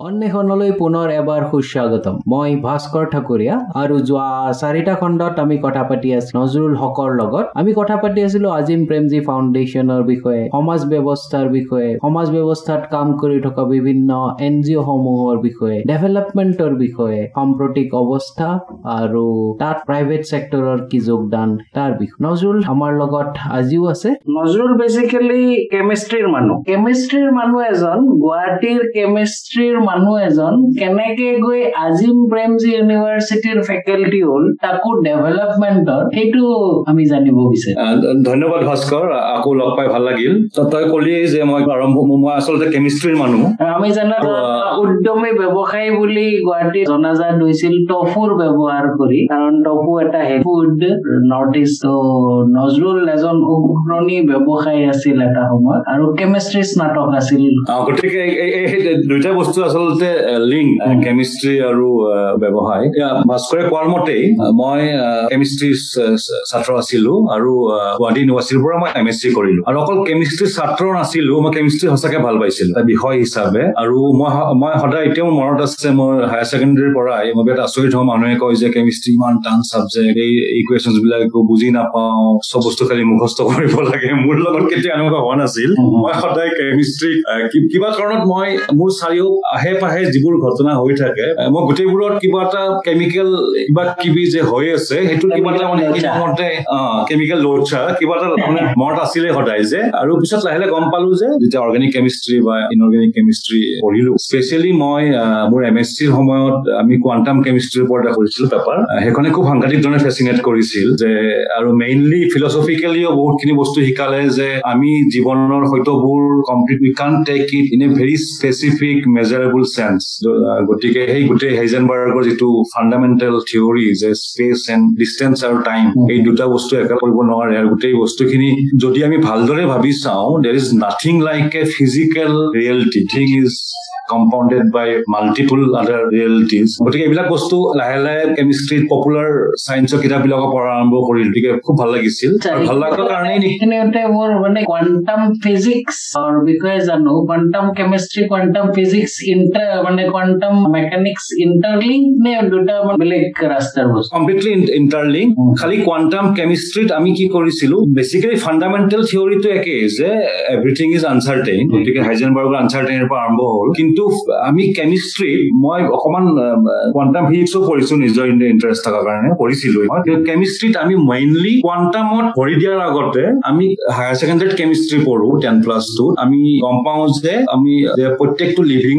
অন্বেষণলৈ পুনৰ এবাৰ সুস্বাগতম। মই ভাস্কৰ ঠাকুৰীয়া আৰু যোৱা চাৰিটা খণ্ডত আমি কথা পাতি আছো নজৰুল হকৰ লগত। আমি কথা পাতি আছিলো আজিম প্ৰেমজী ফাউণ্ডেশ্যনৰ বিষয়ে সমাজ ব্যৱস্থাৰ বিষয়ে সমাজ ব্যৱস্থাত কাম কৰি থকা বিভিন্ন এন জি অ' সমূহৰ বিষয়ে ডেভেলপমেণ্টৰ বিষয়ে সাম্প্ৰতিক অৱস্থা আৰু তাত প্ৰাইভেট ছেক্টৰৰ কি যোগদান তাৰ বিষয়ে। নজৰুল আমাৰ লগত আজিও আছে। নজৰুল বেচিকেলি কেমিষ্ট্ৰিৰ মানুহ। কেমিষ্ট্ৰিৰ মানুহ এজন গুৱাহাটীৰ কেমিষ্ট্ৰিৰ মানুহ এজন কেনেকে গৈ আজিম প্ৰেমজী ইউনিভাৰ্চিটিৰ ফেকাল্টি হ'ল তাকো ডেভেলপমেণ্টৰ সেইটো আমি জানিব বিচাৰিম। ধন্যবাদ ভাস্কৰ আকৌ লগ পাই ভাল লাগিল। তই কলিয়েই যে মই আৰম্ভ মই আচলতে কেমিষ্ট্ৰিৰ মানুহ। আমি আহ, উদ্যমী ব্যৱসায়ী বুলি গুৱাহাটীত জনাজাত হৈছিল টফুৰ ব্যৱহাৰ কৰি। কাৰণ টফু এটা ফুড নৰ্থ ইষ্ট নজৰুল এজন অগ্ৰণী ব্যৱসায়ী আছিল এটা সময়ত। আৰু কেমিষ্ট্ৰি স্নাতক আছিল। গতিকে দুইটা বস্তু আচলতে লিংক কেমিষ্ট্ৰি আৰু ব্যৱসায়। এতিয়া ভাস্কৰে কোৱাৰ মতেই মই কেমিষ্ট্ৰি ছাত্ৰ আছিলো আৰু গুৱাহাটী ইউনিভাৰ্চিটিৰ পৰা মই এম এছ চি কৰিলো। আৰু অকল কেমিষ্ট্ৰি ছাত্ৰ নাছিলো মই কেমিষ্ট্ৰি সঁচাকে ভাল পাইছিলো। এটা বিষয় হিচাপে। আৰু মই মই সদায় এতিয়াও মনত আছে মোৰ হায়াৰ ছেকেণ্ডেৰীৰ পৰাই মই বিৰাট আচৰিত হওঁ মানুহে কয় যে কেমিষ্ট্ৰি ইমান টান চাবজেক্ট এই ইকুৱেশ্যন বিলাক বুজি নাপাওঁ চব বস্তু খালি মুখস্থ কৰিব লাগে মোৰ লগত কেতিয়া এনেকুৱা হোৱা নাছিল। মই সদায় কেমিষ্ট্ৰি কিবা কাৰণত মই মোৰ চাৰিও আহে পাহে যিবোৰ ঘটনা হৈ থাকে মই গোটেইবোৰত কিবা এটা কেমিকেল কিবা কিবি যে হৈ আছে সেইটো কিবা এটা মানে মতে কেমিকেল লোচা কিবা এটা মানে মনত আছিলে সদায় যে। আৰু পিছত লাহে লাহে গম পালো যে যেতিয়া অৰ্গেনিক কেমিষ্ট্ৰি বা ইনঅৰ্গেনিক কেমিষ্ট্ৰি পঢ়িলো স্পেচিয়েলি মই মোৰ এম এছ চিৰ সময়ত আমি কোৱাণ্টাম কেমিষ্ট্ৰিৰ ওপৰত এটা কৰিছিলো পেপাৰ সেইখনে খুব সাংঘাতিক ধৰণে ফেচিনেট কৰিছিল যে আৰু মেইনলি ফিলচফিকেলিও বহুতখিনি বস্তু শিকালে যে আমি জীৱনৰ সত্যবোৰ complete we can take it in a very specific measurable chance গতিকে সেই গোটেই হেইজেনবাৰ্গৰ যিটো ফাণ্ডামেণ্টেল থিয়ৰি যে স্পেচ এণ্ড ডিষ্টেঞ্চ আৰু টাইম এই দুটা বস্তু একে কৰিব নোৱাৰে আৰু গোটেই বস্তুখিনি যদি আমি ভালদৰে ভাবি চাওঁ there is nothing like a physical reality thing is compounded by multiple other realities গতিকে এইবিলাক বস্তু লাহে লাহে কেমিষ্ট্ৰিত পপুলাৰ চায়েন্সৰ কিতাপবিলাকৰ পঢ়া আৰম্ভ কৰিলো গতিকে খুব ভাল লাগিছিল। ভাল লগাৰ কাৰণেই নেকি এইখিনিতে মোৰ মানে কোৱাণ্টাম ফিজিক্সৰ বিষয়ে জানো। Quantum chemistry quantum physics inter মানে কোৱাণ্টাম মেকানিক্স ইণ্টাৰলিংক নে দুটা বেলেগ ৰাস্তাৰ বস্তু? Completely interlink. খালি কোৱাণ্টাম কেমিষ্ট্ৰিত আমি কি কৰিছিলো বেচিকেলি ফাণ্ডামেণ্টেল থিয়ৰিটো একেই যে এভৰিথিং ইজ আনচাৰ্টেইন গতিকে হাইজেনবাৰ্গৰ আনচাৰ্টেইনৰ পৰা আৰম্ভ হ'ল। কিন্তু আমি কেমিষ্ট্ৰিত মই অকমান কোৱাণ্টাম ফিজিক্সো পঢ়িছো নিজৰ ইণ্টাৰেষ্ট থকাৰ কাৰণে পঢ়িছিলো মই। কিন্তু কেমিষ্ট্ৰিত আমি মেইনলি কোৱাণ্টামত ভৰি দিয়াৰ আগতে আমি হায়াৰ ছেকেণ্ডাৰীত কেমিষ্ট্ৰি পঢ়ো টেন প্লাছ টুত আমি গম পাওঁ যে আমি প্ৰত্যেকটো লিভিং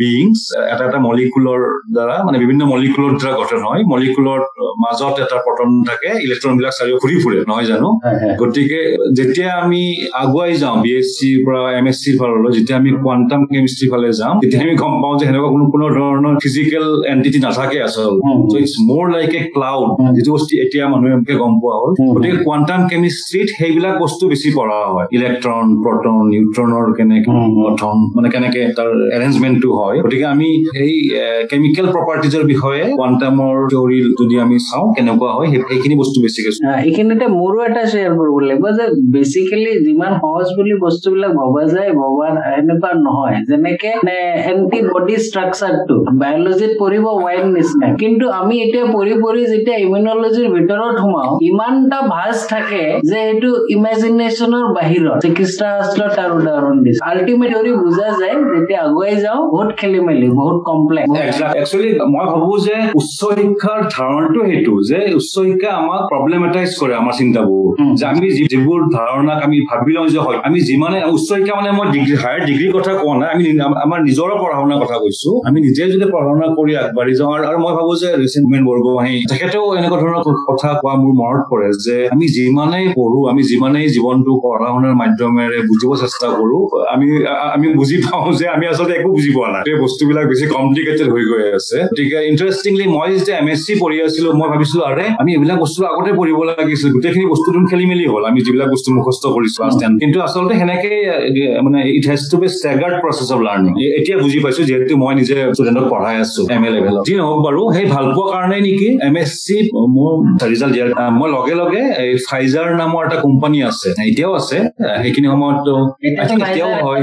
বিয়িংছ এটা এটা মলিকুলৰ দ্বাৰা মানে বিভিন্ন মলিকুলৰ দ্বাৰা গঠন হয়। মলিকুলৰ মাজত এটা প্ৰটন থাকে ইলেক্ট্ৰন বিলাক চাৰিও ঘূৰি ফুৰে নহয় জানো? গতিকে যেতিয়া আমি আগুৱাই যাওঁ বি এছ চিৰ পৰা এম এছ চিৰ ফাললৈ যেতিয়া আমি কোৱাণ্টাম কেমিষ্ট্ৰি ফালে যাওঁ তেতিয়া আমি গম পাওঁ যে সেনেকুৱা কোনো কোনো ধৰণৰ ফিজিকেল এণ্টিটি নাথাকে আচল ইটছ মোৰ লাইক এ ক্লাউড। যিটো বস্তু এতিয়া মানুহে গম পোৱা হ'ল। গতিকে কোৱাণ্টাম কেমিষ্ট্ৰিত সেইবিলাক বস্তু বেছি পঢ়া হয়। ইলেক্ট্ৰন প্ৰটন নিউট্ৰনৰ কেনেকে। গঠন মানে কেনেকে তাৰ এৰেঞ্জমেণ্টটো হয়। গতিকে আমি সেই কেমিকেল প্ৰপাৰ্টিজৰ বিষয়ে কোৱাণ্টামৰ থিয়ৰি যদি আমি চাওঁ কেনেকুৱা হয় সেই- সেইখিনি বস্তু বেছিকে এইখিনিতে মোৰো এটা শ্বেয়াৰ কৰিব লাগিব যে বেচিকেলি যিমান সহজ বুলি বস্তুবিলাক ভবা যায় ভবা এনেকুৱা নহয়। যেনেকে এন্টি বডি ষ্ট্ৰাকচাৰটো বায়লজিত পঢ়িব ৱাইন নিচিনা কিন্তু আমি এতিয়া পঢ়ি পঢ়ি যেতিয়া ইমিউনলজিৰ ভিতৰত সোমাও ইমানটা ভাজ থাকে যে সেইটো ইমেজিনেশ্যনৰ বাহিৰত। চিকিৎসা শাস্ত্ৰত তাৰ উদাহৰণ দিছে। আল্টিমেট থিয়ৰি বুজা যায় যেতিয়া আগুৱাই যাওঁ বহুত খেলি মেলি বহুত কমপ্লেক্স একচুৱেলি মই ভাবো যে উচ্চ শিক্ষাৰ ধাৰণাটো সেইটো যে উচ্চ শিক্ষা আমাক প্ৰব্লেমেটাইজ কৰে আমাৰ চিন্তাবোৰ। যে আমি যিবোৰ ধাৰণাক আমি ভাবি লওঁ যে হয় আমি যিমানে উচ্চ শিক্ষা মানে মই ডিগ্ৰী হায়াৰ ডিগ্ৰীৰ কথা কোৱা নাই আমি আমাৰ নিজৰে পঢ়া শুনাৰ কথা কৈছো। আমি নিজে যদি পঢ়া শুনা কৰি আগবাঢ়ি যাওঁ আৰু- মই ভাবো যে ৰিচেণ্ট মেন বৰগোহাঁই তেখেতেও এনেকুৱা ধৰণৰ কথা কোৱা মোৰ মনত পৰে যে আমি যিমানেই পঢ়ো আমি যিমানেই জীৱনটো পঢ়া শুনাৰ মাধ্যমেৰে বুজিব চেষ্টা কৰো আমি আমি বুজি পাওঁ যে আমি আচলতে একো বুজি পোৱা নাই। বস্তুবিলাক বেছি কমপ্লিকেটেড হৈ গৈ আছে। গতিকে ইণ্টাৰেষ্টিংলি মই যেতিয়া এম এছ চি পঢ়ি আছিলো মই ভাবিছিলো আৰে আমি এইবিলাক বস্তু আগতে পঢ়িব লাগিছিল। গোটেইখিনি বস্তু খেলি মেলি হ'ল। আমি যিবিলাক বস্তু মুখস্থ কৰিছো কিন্তু আচলতে সেনেকে এ, মানে it has to be staggered process of learning এতিয়া বুজি পাইছো যিহেতু মই নিজে ষ্টুডেণ্টক পঢ়াই আছো এম এ লেভেলত যি নহওক বাৰু সেই ভাল পোৱা কাৰণে নেকি? এম এছ চি মোৰ ৰিজাল্ট দিয়াৰ মই লগে লগে এই ফাইজাৰ নামৰ এটা কোম্পানী আছে এতিয়াও আছে সেইখিনি think এতিয়াও হয়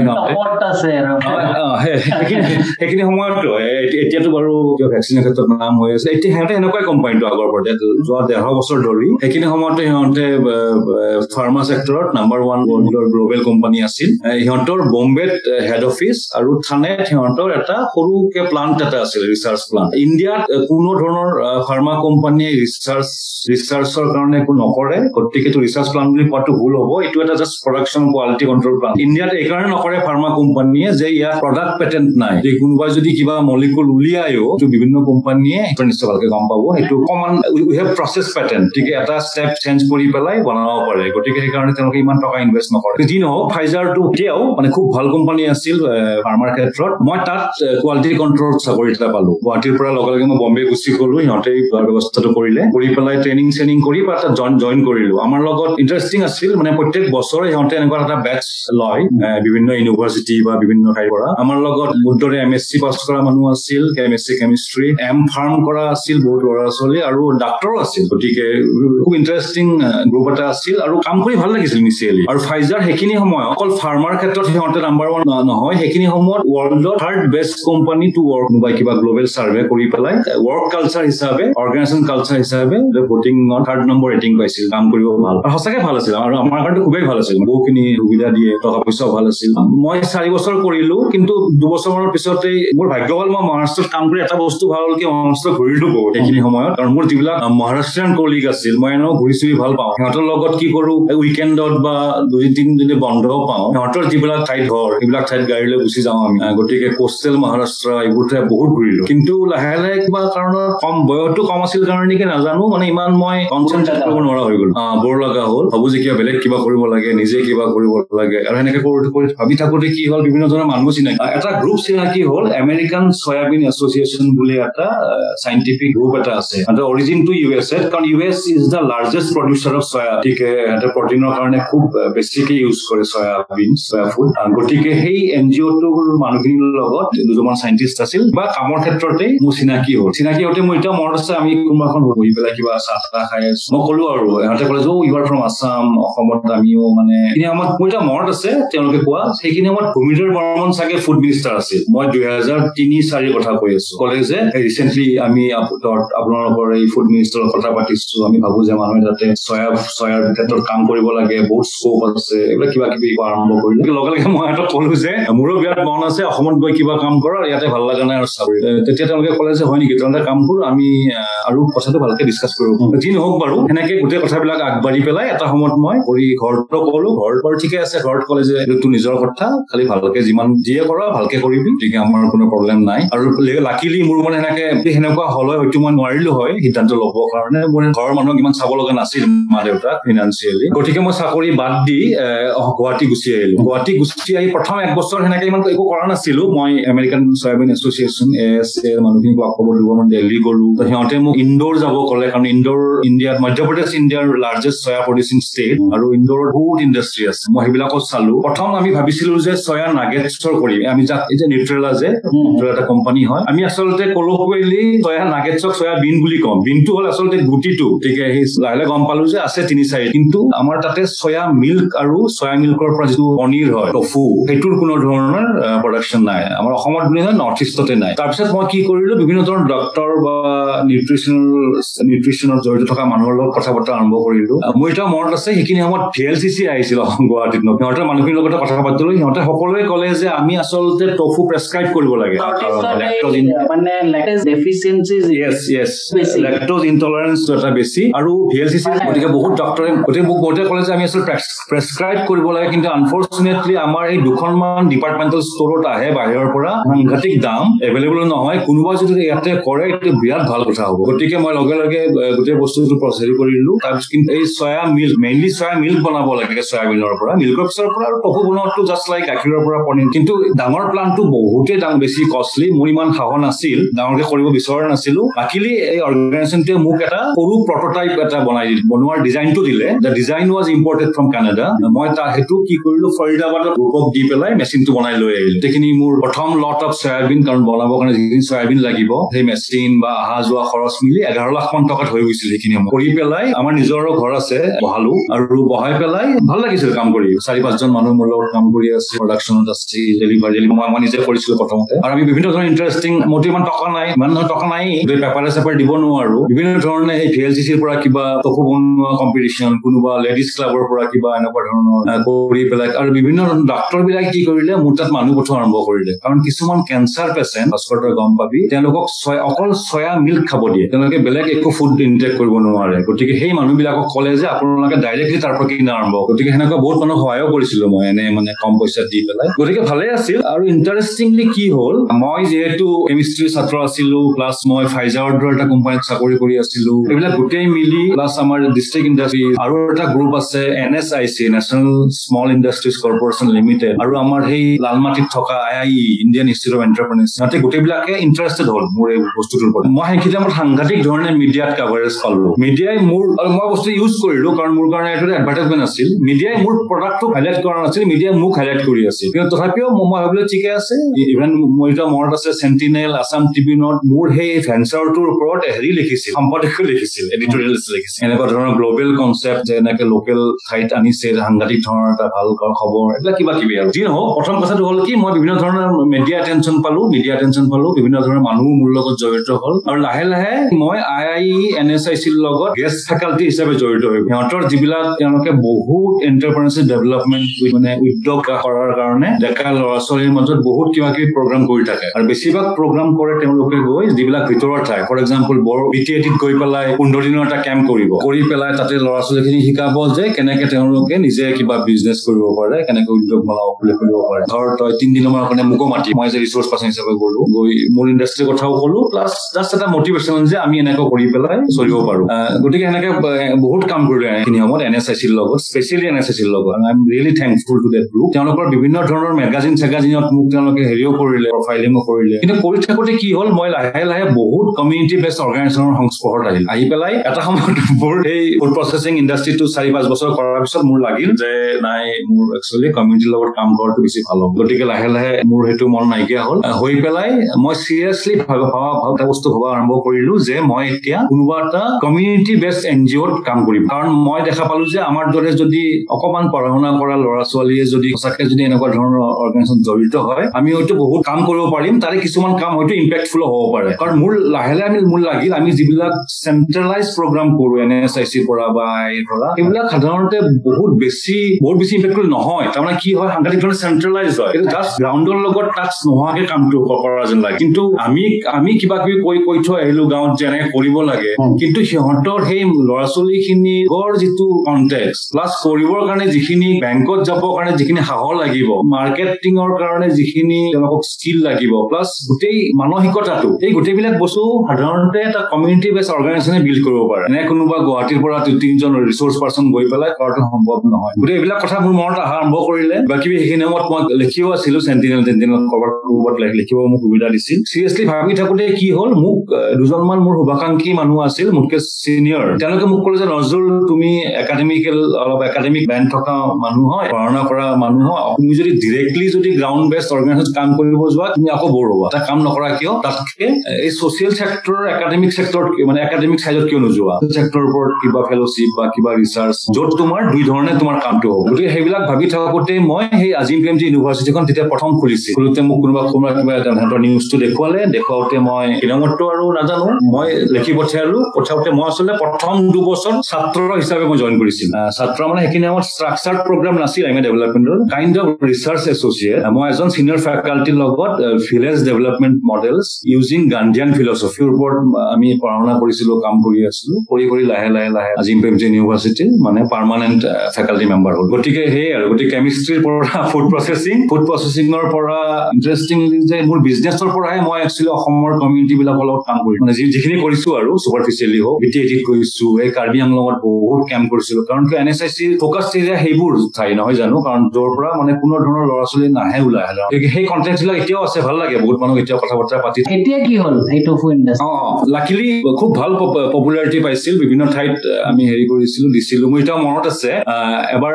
সেইখিনি সময়তো এতিয়াতো বাৰু ভেকচিনৰ ক্ষেত্ৰত নাম হৈ আছে? এতিয়া সিহঁতে এনেকুৱাই কোম্পানীটো আগৰ পৰা যোৱা দেৰ বছৰ ধৰি সেইখিনি সময়তে সিহঁতে ফাৰ্মা চেক্টৰত নাম্বাৰ ওৱান গ্ল'বেল কোম্পানী আছিল। সিহঁতৰ বম্বেত হেড অফিচ আৰু থানেত সিহঁতৰ এটা সৰুকে প্লান্ট এটা আছিল ৰিচাৰ্চ প্লান্ট ইণ্ডিয়াত কোনো ধৰণৰ ফাৰ্মা কোম্পানীয়ে ৰিচাৰ্চ ৰিচাৰ্চৰ কাৰণে একো নকৰে গতিকে এইটো ৰিচাৰ্চ প্লান্ট বুলি কোৱাটো ভুল হ'ব। এইটো এটা just production quality control plant ইণ্ডিয়াত এইকাৰণে নকৰে ফাৰ্মা কোম্পানীয়ে যে ইয়াত প্ৰডাক্ট পেটেণ্ট নাই। যে কোনোবাই যদি কিবা মলিকুল উলিয়ায়ো এইটো বিভিন্ন কোম্পানীয়ে নিশ্চয় ভালকে গম পাব। সেইটো অকমান উই হেভ প্ৰচেছ পেটেণ্ট গতিকে এটা ষ্টেপ চেঞ্জ কৰি পেলাই বনাব পাৰে। গতিকে সেইকাৰণে তেওঁলোকে ইমান টকা ইনভেষ্ট নকৰে। যি নহওক ফাইজাৰটো এতিয়াও মানে খুব ভাল কোম্পানী আছিল ফাৰ্মাৰ ক্ষেত্ৰত মই তাত কোৱালিটি কণ্ট্ৰল চাকৰি এটা পালো। গুৱাহাটীৰ পৰা লগে লগে মই বম্বে গুচি গলো। সিহঁতে ব্যৱস্থাটো কৰিলে। কৰি পেলাই ট্ৰেইনিং চেনিং কৰি বা তাত জইন কৰিলো। আমাৰ লগত ইণ্টাৰেষ্টিং আছিল মানে প্ৰত্যেক বছৰে সিহঁতে এনেকুৱা এটা বেটচ লয় বিভিন্ন ইউনিভাৰ্চিটি বা বিভিন্ন ঠাইৰ পৰা। আমাৰ লগত মোৰ দৰে এম এছ চি পাছ কৰা মানুহ আছিল M S C chemistry M pharm কৰা আছিল বহুত ল'ৰা ছোৱালী আৰু ডাক্তৰো আছিল। গতিকে খুব ইণ্টাৰেষ্টিং গ্ৰুপ এটা আছিল আৰু কাম কৰি ভাল লাগিছিল ইনিচিয়েলি আৰু ফাইজাৰ সেইখিনি সময়ত অকল ফাৰ্মাৰ ক্ষেত্ৰত সিহঁতে নাম্বাৰ ওৱান নহয় সেইখিনি সময়ত ৱৰ্ল্ডৰ third best company to work বা কিবা গ্ল'বেল চাৰ্ভে কৰি পেলাই ৱৰ্ক কালচাৰ হিচাপে অৰ্গেনাইজেশ্যন কালচাৰ হিচাপে ভোটিঙত থাৰ্ড নম্বৰ ৰেটিং পাইছিল কাম কৰিব ভাল। আৰু সঁচাকে ভাল আছিল আৰু আমাৰ কাৰণে খুবেই ভাল আছিল। বহুখিনি সুবিধা দিয়ে টকা পইচাও ভাল আছিল। মই চাৰি বছৰ কৰিলো কিন্তু দুবছৰ মানৰ পিছতেই মোৰ ভাগ্য হ'ল মই মহাৰাষ্ট্ৰত কাম কৰি এটা বস্তু ভাল হ'ল কি মহাৰাষ্ট্ৰ ঘূৰিলো বহুত সেইখিনি সময়ত। কাৰণ মোৰ যিবিলাক মহাৰাষ্ট্ৰিয়ান কলিগ আছিল মই এনেও ঘূৰি চুৰি ভাল পাওঁ। সিহঁতৰ লগত কি কৰো উইকেণ্ডত বা দুই তিন যদি বন্ধ পাওঁ সিহঁতৰ যিবিলাক ঠাইত ঘৰ সেইবিলাক ঠাইত গাড়ী লৈ গুচি যাওঁ আমি গতিকে কোষ্টেল মহাৰাষ্ট্ৰ এইবোৰ ঠাই বহুত ঘূৰিলো। কিন্তু লাহে লাহে কিবা কাৰণত কম বয়সটো কম আছিল কাৰণে নেকি নাজানো মানে ইমান মই কনচেনট্ৰেট কৰিব নোৱাৰা হৈ গলো। বৰ লগা হ'ল। ভাবো যে কিবা বেলেগ কিবা কৰিব লাগে নিজে কিবা কৰিব লাগে। আৰু সেনেকে কৰি ভাবি থাকোতে কি হ'ল বিভিন্ন ধৰণৰ মানুহ চিনাকি। এটা গ্ৰুপ চিনাকি হ'ল আমেৰিকান চয়াবিন এছচিয়েশ্যন বুলি এটা চাইণ্টিফিক গ্ৰুপ এটা আছে। Origin to U S A কাৰণ U S is the largest producer of soya গতিকে সিহঁতে প্ৰটিনৰ কাৰণে খুব বেছিকে ইউজ কৰে চয়াবিন চয়া ফুড গতিকে সেই এন জি অ'টোৰ মানুহখিনিৰ লগত দুজনমান চাইণ্টিষ্ট আছিল বা কামৰ ক্ষেত্ৰতে মোৰ চিনাকি হ'ল। চিনাকি হওঁতে মোৰ এতিয়া মনত আছে আমি কোনোবাখন বহি পেলাই কিবা চাহ তাহ খাই আছো। মই ক'লো আৰু সিহঁতে ক'লে যে ইউ আৰ ফ্ৰম আছাম অসমত আমিও মানে সেইখিনি সময়ত মোৰ এতিয়া মনত আছে তেওঁলোকে কোৱা সেইখিনি সময়ত ভূমিধৰ বৰ্মন চাগে ফুড মিনিষ্টাৰ আছিল। মই দুহেজাৰ তিনি চাৰিৰ কথা কৈ আছো। ক'লে যে ৰিচেণ্টলি আমি আপোনালোকৰ এই ফুড মিনিষ্টাৰৰ কথা পাতিছো। আমি ভাবো যে মানুহে যাতে চয়া চয়াৰ ক্ষেত্ৰত কাম কৰিব লাগে বহুত স্কোপ আছে। এইবিলাক কিবা কিবি আৰম্ভ কৰিলো। লগে লগে মই সিহঁতক ক'লো যে মোৰো বিৰাট মন আছে অসমত গৈ কিবা কাম কৰা ইয়াতে ভাল লগা নাই আৰু চাকৰি তেতিয়া তেওঁলোকে ক'লে যে হয় নেকি? তেওঁলোকে কাম কৰো আমি আৰু কথাটো ভালকে ডিছকাছ কৰো। যি নহওক বাৰু সেনেকে গোটেই কথাবিলাক আগবাঢ়ি পেলাই এটা সময়ত মই কৰি ঘৰতো ক'লো। ঘৰত বাৰু ঠিকে আছে ঘৰত ক'লে যে এইটো নিজৰ কথা খালি ভালকে যিমান যিয়ে কৰা ভালকে কৰিবি গতিকে আমাৰ কোনো প্ৰব্লেম নাই। আৰু লাকিলি মোৰ মানে সেনেকে সেনেকুৱা হলে হয়তো মই নোৱাৰিলো হয় সিদ্ধান্ত ল'ব কাৰণে। মোৰ ঘৰৰ মানুহক ইমান চাব লগা নাছিল মা দেউতাক ফিনান্সিয়েলি গতিকে মই চাকৰি বাদ দি গুৱাহাটী গুচি আহিলো। গুৱাহাটী গুচি আহি প্ৰথম এক বছৰ সেনেকে ইমান একো কৰা নাছিলো মই American soybean association A S A মানুহখিনিক লগ খবৰ দিব মই দিল্লী গলো। সিহঁতে মোক ইন্দোৰ যাব ক'লে কাৰণ ইন্দোৰ ইণ্ডিয়াত মধ্যপ্ৰদেশ ইণ্ডিয়াৰ লাৰ্জেষ্ট চয়া প্ৰডিউচিং ষ্টেট আৰু ইন্দোৰত বহুত ইণ্ডাষ্ট্ৰি আছে। মই সেইবিলাকত চালো। প্ৰথম আমি ভাবিছিলো যে চয়া নাগেটছৰ কৰিম। আমি যাক যে নিউট্ৰেলা যে এটা কোম্পানী হয়। আমি আচলতে কলকুৱেলি চয়া নাগেটছক চয়া বিন বুলি কম। বিনটো হ'ল আচলতে গুটিটো। গতিকে সেই লাহে লাহে গম পালো যে আছে তিনি চাৰি। কিন্তু আমাৰ তাতে চয়া মিল্ক আৰু চয়া মিল্কৰ পৰা যিটো পনীৰ হয় টফু সেইটোৰ কোনো ধৰণৰ প্ৰডাকশ্যন নাই। আমাৰ অসমত বুলি নহয় নৰ্থ ইষ্টতে নাই। তাৰপিছত মই কি কৰিলো বিভিন্ন ধৰণৰ ডক্তৰ বা নিউট্ৰিচনেল নিউট্ৰিচনত জড়িত থকা মানুহৰ লগত কথা বতৰা আৰম্ভ কৰিলো। মোৰ এতিয়া মনত আছে সেইখিনি সময়ত ভি এল চি চি আহিছিল অসম গুৱাহাটীত ন। সিহঁতৰ মানুহখিনিৰ লগতে কথা পাতিলো সিহঁতে সকলোৱে ক'লে যে আমি আচলতে টফু প্ৰেছক্ৰাইব কৰিব লাগে। লেক্টজ ইনটলাৰেঞ্চ এটা বেছি। আৰু ভি এল চি চি গতিকে বহুত ডক্টৰে গতিকে মোক বহুতে ক'লে যে আমি আচলতে প্ৰেছক্ৰাইব কৰিব লাগে। কিন্তু আনফৰ্চুনেটলি আমাৰ এই দুখনমান ডিপাৰ্টমেণ্টেল ষ্টৰত আহে বাহিৰৰ পৰা সাংঘাতিক দাম এভেইলেবল নহয় কোনোবা যদি ইয়াতে কৰে এইটো বিৰাট ভাল কথা হ'ব। গতিকে মই লগে লগে গোটেই বস্তুটো প্ৰচেৰি কৰিলো তাৰপিছত কিন্তু এই soya milk mainly soya milk বনাব লাগে চয়াবিনৰ পৰা মিল্কৰ পিছৰ পৰা আৰু টফু বনোৱাটো জাষ্ট লাইক গাখীৰৰ পৰা পনীৰ। কিন্তু ডাঙৰ প্লানটো বহুতেই দাম বেছি কষ্টলি মোৰ ইমান সাহস নাছিল ডাঙৰকে কৰিব বিচৰা নাছিলো। লাকিলি এই অৰ্গেনাইজেশ্যনটোৱে মোক এটা সৰু প্ৰটোটাইপ এটা বনাই দিলে বনোৱাৰ ডিজাইনটো দিলে। The design was imported from Canada মই তাক সেইটো কি কৰিলো ফৰিদাবাদত গ্ৰুপক দি পেলাই মেচিনটো বনাই লৈ আহিলো। গোটেইখিনি মোৰ প্ৰথম লট অফ চয়াবিন কাৰণ বনাবৰ কাৰণে যিখিনি চয়াবিন লাগিব সেই মেচিন বা অহা যোৱা খৰচ মিলি এঘাৰ লাখ মান টকাত হৈ গৈছিল সেইখিনি সময়। কৰি পেলাই আমাৰ নিজৰো ঘৰ আছে বহালো আৰু বহাই পেলাই ভাল লাগিছিল কাম কৰি। চাৰি পাঁচজন মানুহ মোৰ লগত কাম কৰি আছে প্ৰডাকশ্যনত আছে ডেলিভাৰী মই মই নিজে কৰিছিলো প্ৰথমতে। আৰু আমি বিভিন্ন ধৰণৰ ইণ্টাৰেষ্টিং মোৰতো ইমান টকা নাই ইমান ধৰণৰ টকা নাই পেপাৰে চেপাৰ দিব নোৱাৰো। বিভিন্ন ধৰণে এই ভি এল চি চিৰ পৰা কিবা টকু বনোৱা কম্পিটিশ্যন কোনোবা লেডিজ ক্লাবৰ পৰা কিবা এনেকুৱা ধৰণৰ কৰি পেলাই আৰু বিভিন্ন ধৰণৰ ডাক্তৰ বিলাক কি কৰিলে মোৰ তাত মানুহ পঠোৱা আৰম্ভ কৰিলে। কাৰণ কিছুমান কেঞ্চাৰ পেচেণ্ট ভাস্কৰ তই গম পাবি তেওঁলোকক অকল চয়া মিল্ক খাব দিয়ে। তেওঁলোকে বেলেগ একো ফুড ইনটেক কৰিব নোৱাৰে। গতিকে সেই মানুহবিলাকক ক'লে যে আপোনালোকে ডাইৰেক্টলি তাৰ পৰা কিনা আৰম্ভ। গতিকে সেনেকুৱা বহুত মানুহ সহায়ো কৰিছিলো মই এনে মানে কম পইচা দি পেলাই। গতিকে ভালে আছিল। আৰু ইণ্টাৰেষ্টিংলি কি হ'ল মই যিহেতু কেমিষ্ট্ৰিৰ ছাত্ৰ আছিলো প্লাছ মই ফাইজাৰৰ দৰে এটা কোম্পানীত চাকৰি কৰি আছিলো। এইবিলাক গোটেই মিলি প্লাছ আমাৰ ডিষ্ট্ৰিক্ট ইণ্ডাষ্ট্ৰী আৰু এটা গ্ৰুপ আছে N S I C national small industries corporation limited আৰু আমাৰ সেই লালমাটিত I I Indian institute of entrepreneurship সিহঁতে গোটেইবিলাকে ইণ্টাৰেষ্টেড হ'ল মোৰ এই বস্তুটোৰ ওপৰত। মই সেইখিনি টাইমত সাংঘাতিক ধৰণে মিডিয়াত কাভাৰেজ পালো। মিডিয়াই মোৰ আৰু মই বস্তু ইউজ কৰিলো কাৰণ মোৰ কাৰণে এইটো এডভাৰটাইজমেণ্ট আছিল। মিডিয়াই মোৰ প্ৰডাক্টটো হাইলাইট কৰা নাছিল মিডিয়াই মোক হাইলাইট কৰি আছিল। কিন্তু তথাপিও মই ভাবিলো ঠিকে আছে। ইভেন মোৰ এতিয়া মনত আছে চেণ্টিনেল আছাম ট্ৰিবিউনত মোৰ সেই ভেঞ্চাৰটোৰ ওপৰত হেৰি লিখিছিল সম্পাদকীয় লিখিছিল এডিটৰিয়েল লিখিছিল। এনেকুৱা ধৰণৰ গ্ল'বেল কনচেপ্ট যে এনেকে লোকেল ঠাইত আনিছে সাংঘাতিক ধৰণৰ এটা ভাল খবৰ এইবিলাক কিবা কিবি আৰু। যি নহওক প্ৰথম কথাটো হ'ল কি মই বিভিন্ন ধৰণৰ মিডিয়া এটেনশ্যন পালো মিডিয়া এটেনশ্যন পালো বিভিন্ন ধৰণৰ মানুহ মোৰ লগত জড়িত হ'ল। আৰু লাহে লাহে মই আই আই এন এছ আই চিৰ লগত গেষ্ট ফেকাল্টি হিচাপে জড়িত হৈ সিহঁতৰ যিবিলাক তেওঁলোকে বহুত এণ্টাৰপ্ৰেনাৰশ্বিপ ডেভেলপমেণ্ট মানে উদ্যোগ কৰাৰ কাৰণে ডেকা ল'ৰা ছোৱালীৰ মাজত বহুত কিবা কিবি প্ৰগ্ৰাম কৰি থাকে। আৰু বেছিভাগ প্ৰগ্ৰাম কৰে তেওঁলোকে গৈ যিবিলাক ভিতৰৰ ঠাই ফৰ এক্সাম্পল বৰ বি টি এটিত গৈ পেলাই পোন্ধৰ দিনৰ এটা কেম্প কৰিব। কৰি পেলাই তাতে ল'ৰা ছোৱালীখিনি শিকাব যে কেনেকে তেওঁলোকে নিজে কিবা বিজনেছ কৰিব পাৰে কেনেকে উদ্যোগ বনাব বুলি কৰিব পাৰে। ধৰ তই মানৰ কাৰণে মোকো মাতি মই ৰিচোৰ্চ পাৰ্চন হিচাপে গলো গৈ মোৰ ইণ্ডাষ্ট্ৰীৰ কথাও কলো প্লাছ জাষ্ট এটা মটিভেশ্যন যে আমি এনেকৈ কৰি পেলাই চলিব পাৰো। গতিকে এনেকে বহুত কাম কৰিলো এইখিনি সময়ত এন এছ আই চিৰ লগত স্পেচিয়েলি এন এছ আই চিৰ লগত। I am really thankful to that group তেওঁলোকৰ বিভিন্ন ধৰণৰ মেগাজিন চেগাজিনত মোক তেওঁলোকে হেৰিও কৰিলে প্ৰফাইলিঙো কৰিলে। কিন্তু কৰি থাকোতে কি হ'ল মই লাহে লাহে বহুত কমিউনিটি বেষ্ট অৰ্গেনাইজেশ্যনৰ সংস্পৰ্শত আহিল। আহি পেলাই এটা সময়ত মোৰ সেই ফুড প্ৰচেছিং ইণ্ডাষ্ট্ৰিটো চাৰি পাঁচ বছৰ কৰাৰ পিছত মোৰ লাগিল যে নাই মোৰ একচুৱেলি কমিউনিটিৰ লগত কাম কৰাটো বেছি ভাল হ'ব। গতিকে লাহে লাহে মোৰ সেইটো মন নাইকিয়া হ'ল। হৈ পেলাই মই চিৰিয়াছলি এটা বস্তু ভবা আৰম্ভ কৰিলো যে মই এতিয়া কোনোবা এটা কমিউনিটি বেষ্ট এন জি অ'ত কাম কৰিম। কাৰণ মই দেখা পালো যে আমাৰ দৰে যদি অকমান পঢ়া শুনা কৰা ল'ৰা ছোৱালীয়ে যদি সঁচাকে যদি এনেকুৱা ধৰণৰ অৰ্গেনাইজেশ্যন জড়িত হয় আমি হয়তো বহুত কাম কৰিব পাৰিম। তাৰে কিছুমান কাম হয়তো ইম্পেক্টফুল হ'ব পাৰে। কাৰণ মোৰ লাহে লাহে আমি মোৰ লাগিল আমি যিবিলাক চেন্ট্ৰেলাইজ প্ৰগ্ৰাম কৰো এন এছ আই চিৰ পৰা বা এই পৰা সেইবিলাক সাধাৰণতে বহুত বেছি বহুত বেছি ইম্পেক্টফুল নহয়। তাৰমানে কি হয় সাংঘাতিক ধৰণে চেন্ট্ৰেলাইজ হয়। জাষ্ট গ্ৰাউণ্ডৰ লগত টাচ নোহোৱাকে কামটো কৰা যেন লাগে। কিন্তু আমি আমি কিবা কিবি কৈ কৈ থৈ আহিলো গাঁৱত যে এনেকে কৰিব লাগে। কিন্তু সিহঁতৰ সেই ল'ৰা ছোৱালী খিনিৰ যিটো কণ্টেক্ট প্লাছ কৰিবৰ কাৰণে যিখিনি বেংকত যাবৰ কাৰণে যিখিনি সাহস লাগিব মাৰ্কেটিঙৰ কাৰণে যিখিনি তেওঁলোকক স্কিল লাগিব প্লাছ গোটেই মানসিকতাটো এই গোটেইবিলাক বস্তু সাধাৰণতে এটা কমিউনিটি বেছ অৰ্গেনাইজেশ্যনে বিল্ড কৰিব পাৰে। এনে কোনোবা গুৱাহাটীৰ পৰা দুই তিনিজন ৰিচোৰ্চ পাৰ্চন গৈ পেলাই কৰাটো সম্ভৱ নহয়। গতিকে এইবিলাক কথা মোৰ মনত অহা আৰম্ভ কৰিলে। বাকী সেইখিনি সময়ত মই লিখিও আছিলো চেণ্টিনেল চেণ্টিনেল কৰবাত কৰবাত লিখিব মোক সুবিধা দিছিল। চিৰিয়াছলি ভাবি থাকোতে কি হ'ল? মোক দুজনমান মোৰ শুভাকাংক্ষী মানুহ আছিল মোতকে চিনিয়ৰ তেওঁলোকে মোক ক'লে যে নজৰুল তুমি একাডেমিকেল অলপ একাডেমিক বেণ্ড থকা মানুহ হয় পঢ়া কৰা মানুহ হয়। তুমি যদি ডিৰেক্টলি যদি গ্ৰাউণ্ড বেষ্ট অৰ্গেনাইজেশ্যন কাম কৰিব যোৱা তুমি আকৌ বৰ হ'বা। এটা কাম নকৰা কিয়? তাতকে এই ছচিয়েল চেক্টৰৰ একাডেমিক চেক্টৰত মানে একাডেমিক চাইডত কিয় নোযোৱা? চেক্টৰৰ ওপৰত কিবা ফেলোশ্বিপ বা কিবা ৰিচাৰ্চ য'ত তোমাৰ দুই ধৰণে তোমাৰ কামটো হ'ব। গতিকে সেইবিলাক ভাবি থাকোতে মই সেই আজিম প্ৰেমজী ইউনিভাৰ্চিটিখন তেতিয়া প্ৰথম খুলিছিল। খোলোতে মোক কোনোবা কোনোবা কিবা এটা সিহঁতৰ নিউজটো দেখুৱালে দেখুৱাওতে মই কিনামতটো আৰু নাজানো মই লিখি পঠিয়ালো। পঠিয়াওতে মই আচলতে প্ৰথম দুবছৰ ছাত্ৰ হিচাপে মই জইন কৰিছিলো। ছাত্ৰ মানে সেইখিনি সময়ত ষ্ট্ৰাকচাৰ প্ৰগ্ৰাম নাছিল এম এ ডেভেলপমেণ্টৰ কাইণ্ড অফ ৰিচাৰ্চ এছ'চিয়েট মই এজন চিনিয়ৰ ফেকাল্টিৰ লগত village development models using Gandhian ফিলচফিৰ ওপৰত আমি পঢ়া শুনা কৰিছিলো কাম কৰি আছিলো। কৰি কৰি লাহে লাহে লাহে আজিম প্ৰেমজী ইউনিভাৰ্চিটি মানে পাৰ্মানেণ্ট ফেকাল্টি মেম্বাৰ হ'ল। গতিকে সেই আৰু গতিকে কেমিষ্ট্ৰিৰ পৰা ফুড প্ৰচেছিং ফুড প্ৰচেছিঙৰ পৰা ইণ্টাৰেষ্টিংলি যে মোৰ বিজনেছৰ পৰাহে মই একচুৱেলি অসমৰ কমিউনিটি বিলাকৰ লগত কাম কৰিছো মানে যিখিনি কৰিছো আৰু চুপাৰফিচিয়েলি হওক বি টি এটিত কৰিছো এই কাৰ্বি আংলঙত বহুত কেম্প কৰিছিলো। কাৰণ কি N S I C focus area সেইবোৰ ঠাই নহয় জানো? কাৰণ য'ৰ পৰা মানে কোনো ধৰণৰ ল'ৰা ছোৱালী নাহে ওলাই আহে গতিকে সেই কণ্টেক্ট বিলাক এতিয়াও আছে ভাল লাগে। বহুত মানুহ এতিয়াও কথা বতৰা পাতি এতিয়া কি হ'ল এই টফু ইণ্ডাষ্ট্ৰি অ লাকিলি খুব ভাল পপুলাৰিটি পাইছিল। বিভিন্ন ঠাইত আমি হেৰি কৰিছিলো দিছিলো। মোৰ এতিয়াও মনত আছে এবাৰ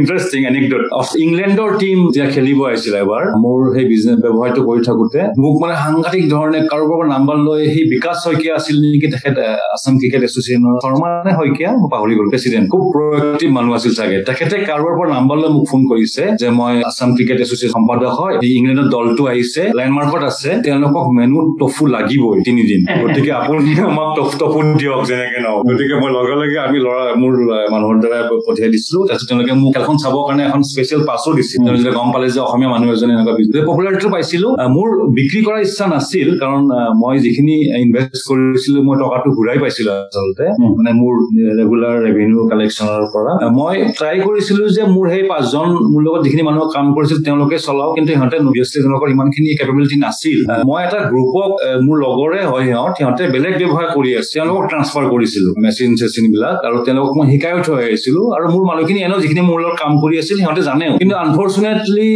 ইণ্টাৰেষ্টিং এনেকডট ইংলেণ্ডৰ টিম যেতিয়া খেলিব আহিছিল এবাৰ মোৰ সেই বিজনেছ ব্যৱসায়টো কৰি থাকোতে মোক মানে সাংঘাতিক ধৰণে কাৰোবাৰ পৰা নাম্বাৰ লৈ সেই বিকাশ শইকীয়া আছিল নেকি তেখেত আছাম ক্ৰিকেট এছচিয়েশ্যনৰ শৰ্মা নে শইকীয়া মই পাহৰি গলো প্ৰেচিডেণ্ট খুব প্ৰয়েক্টিভ মানুহ আছিল চাগে। তেখেতে কাৰোবাৰ পৰা নাম্বাৰ লৈ মোক ফোন কৰিছে যে মই আছাম ক্ৰিকেট এছচিয়েশ্যন সম্পাদক হয় ইংলেণ্ডৰ দলটো আহিছে লেণ্ডমাৰ্কত আছে তেওঁলোকক মেনু টফু লাগিবই তিনিদিন। গতিকে আপুনি আমাক টফ টফু দিয়ক যেনেকে নহওক। গতিকে মই লগে লগে আমি ল'ৰা মোৰ মানুহৰ দ্বাৰা পঠিয়াই দিছিলো। তাৰপিছত তেওঁলোকে মোক খেলখন চাবৰ কাৰণে এখন স্পেচিয়েল পাছো দিছিল। তেওঁলোকে গম পালে যে অসমীয়া মানুহ এজনে এনেকুৱা পপুলাৰিটিটো পাইছিলো। মোৰ বিক্ৰী কৰাৰ ইচ্ছা নাছিল কাৰণ মই যিখিনি ইনভেষ্ট কৰিছিলো মই টকাটো ঘূৰাই পাইছিলো আচলতে। মানে মোৰ ৰেগুলাৰ ৰেভিনিউ কালেকশ্যনৰ পৰা। মই ট্ৰাই কৰিছিলো যে মোৰ সেই পাঁচজন মোৰ লগত যিখিনি মানুহ কাম কৰিছিল তেওঁলোকে চলাওক কিন্তু সিহঁতে অভিয়াছলি তেওঁলোকৰ ইমানখিনি কেপেবিলিটি নাছিল। মই এটা গ্ৰুপক মোৰ লগৰে হয় সিহঁত সিহঁতে বেলেগ ব্যৱসায় কৰি আছে। তেওঁলোকক ট্ৰান্সফাৰ কৰিছিলো মেচিন চেচিন বিলাক আৰু তেওঁলোকক মই শিকাইও থৈ আহিছিলো। আৰু মোৰ মানুহখিনি এনেও যিখিনি মোৰ লগত কাম কৰি আছিল সিহঁতে জানেও। কিন্তু আনফৰ্চুনেটলি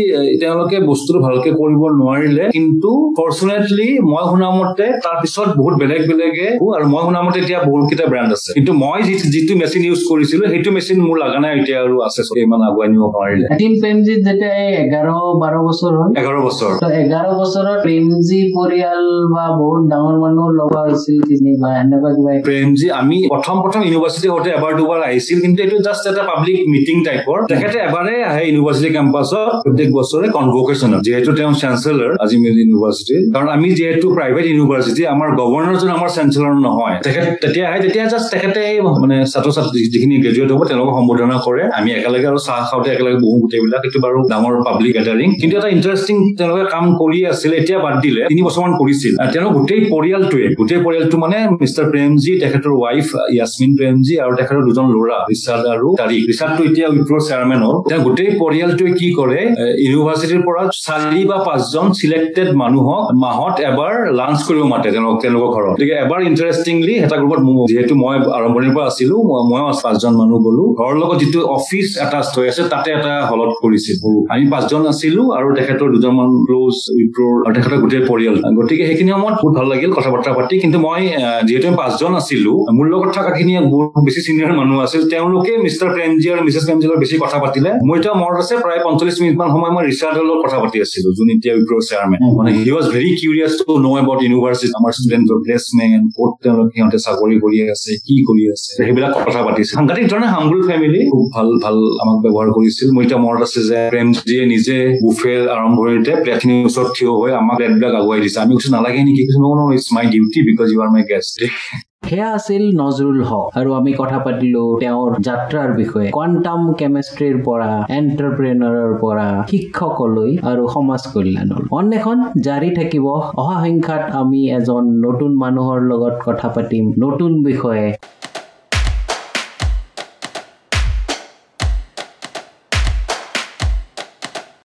তেওঁলোকে বস্তুটো ভালকে কৰিব নোৱাৰিলে কিন্তু ফৰ্চুনেটলি মই শুনা মতে তাৰপিছত বহুত বেলেগ বেলেগে আৰু মই শুনা মতে এতিয়া বহুত কেইটা ব্ৰেণ্ড আছে। কিন্তু মই যিটো মেচিন ইউজ কৰিছিলো সেইটো মেচিন মোৰ লগা নাই এতিয়া আৰু আছে ইমান আগুৱাই নিব নোৱাৰিলে এটিন প্ৰেমজিত যেতিয়া এই এঘাৰ বাৰ বছৰ হ'ল এঘাৰ বছৰ। তো এঘাৰ বছৰত প্ৰেমজী পৰিয়াল বা বহুত ডাঙৰ মানুহ লগা হৈছিল কিনি বা এনেকুৱা কিবা প্ৰেমজী আমি প্ৰথম প্ৰথম ইউনিভাৰ্চিটি হওঁতে এবাৰ দুবাৰ আহিছিল কিন্তু এইটো জাষ্ট এটা পাব্লিক মিটিং টাইপৰ তেখেতে এবাৰে আহে ইউনিভাৰ্চিটি কেম্পাছত প্ৰত্যেক বছৰে। কনভকেশ্যনত যিহেতু তেওঁ চেঞ্চেলৰ আজমেৰ ইউনিভাৰ্চিটি কাৰণ আমি যিহেতু প্ৰাইভেট ইউনিভাৰ্চিটি আমাৰ গভৰ্ণৰজন আমাৰ চেঞ্চেলৰ নহয়। তেখেত তেতিয়া আহে তেতিয়া জাষ্ট তেখেতে মানে ছাত্ৰ ছাত্ৰী যিখিনি গ্ৰেজুৱেট হ'ব তেওঁলোকক সম্বোধনা কৰে। আমি একেলগে আৰু চাহ খাওঁতে একেলগে বহু গোটেইবিলাক। এইটো বাৰু ডাঙৰ পাব্লিক গেডাৰিং কিন্তু এটা ইণ্টাৰেষ্টিং তেওঁলোকে কাম কৰি আছিল এতিয়া বাদ দিলে তিনি বছৰমান কৰিছিল। তেওঁ গোটেই পৰিয়ালটোৱে গোটেই পৰিয়ালটো মানে মিষ্টাৰ প্ৰেমজী তেখেতৰ ৱাইফ ইয়াছমিন প্ৰেমজী আৰু তেখেতৰ দুজন ল'ৰা ৰিচাৰ্ড আৰু তাৰিক ৰিচাৰ্ডটো এতিয়া উইপ্ৰৰ চেয়াৰমেন হ'ল। তেওঁ গোটেই পৰিয়ালটোৱে কি কৰে ইউনিভাৰ্চিটিৰ পৰা চাৰি বা পাঁচজন চিলেক্টেড মানুহক মাহত এবাৰ লাঞ্চ কৰিব মাতে তেওঁলোক তেওঁলোকৰ ঘৰত। গতিকে এবাৰ ইণ্টাৰেষ্টিংলি এটা গ্ৰুপত যিহেতু মই আৰম্ভণিৰ পৰা আছিলো ময়ো পাঁচজন মানুহ গলো। ঘৰৰ লগত যিটো অফিচ এটাচ হৈ আছে তাতে এটা হলত কৰিছিল। আমি পাঁচজন আছিলো আৰু তেখেতৰ দুজনমান ক্ল'জ উইপ্ৰৰ আৰু তেখেতৰ গোটেই পৰিয়াল। গতিকে সেইখিনি সময়ত বহুত ভাল লাগিল কথা বতৰা পাতি। কিন্তু মই যিহেতু আমি পাঁচজন আছিলো মোৰ লগত থকাখিনি বহুত বেছি চিনিয়ৰ মানুহ আছিল। তেওঁলোকে মিষ্টাৰ প্ৰেমজী আৰু মিছেছ প্ৰেমজীৰ বেছি কথা পাতিলে। মোৰ এতিয়া মনত আছে প্ৰায় পঞ্চল্লিশ মিনিট মান সময় মই ৰিচাৰ্ডৰ লগত কথা পাতি আছিলো যোন এতিয়া উইপ্ৰৰ চেয়াৰমেন। মানে he was very curious to know about university আমাৰ ষ্টুডেণ্টৰ প্লেচমেণ্ট ক'ত তেওঁলোক সিহঁতে চাকৰি কৰি আছে কি কৰি আছে সেইবিলাক কথা পাতিছিল। সাংঘাতিক ধৰণে হাম্বুল ফেমিলি খুব ভাল ভাল আমাক ব্যৱহাৰ কৰিছিল। মোৰ এতিয়া মনত আছে যে প্ৰেমজীয়ে নিজে বুফে আৰম্ভণিতে প্লেটখিনিৰ ওচৰত থিয় হৈ আমাক প্লেটবিলাক আগুৱাই দিছে। আমি কৈছো নালাগে নেকি? কৈছো no it's my duty because you are my guest সেয়া আছিল নজৰুল হক। আৰু আমি কথা পাতিলো তেওঁৰ যাত্ৰাৰ বিষয়ে কোৱাণ্টাম কেমেষ্ট্ৰিৰ পৰা এণ্টাৰপ্ৰেনাৰৰ পৰা শিক্ষকলৈ আৰু সমাজ কল্যাণৰ অন্বেষণ জাৰি থাকিব। অহা সংখ্যাত আমি এজন নতুন মানুহৰ লগত কথা পাতিম। নতুন বিষয়ে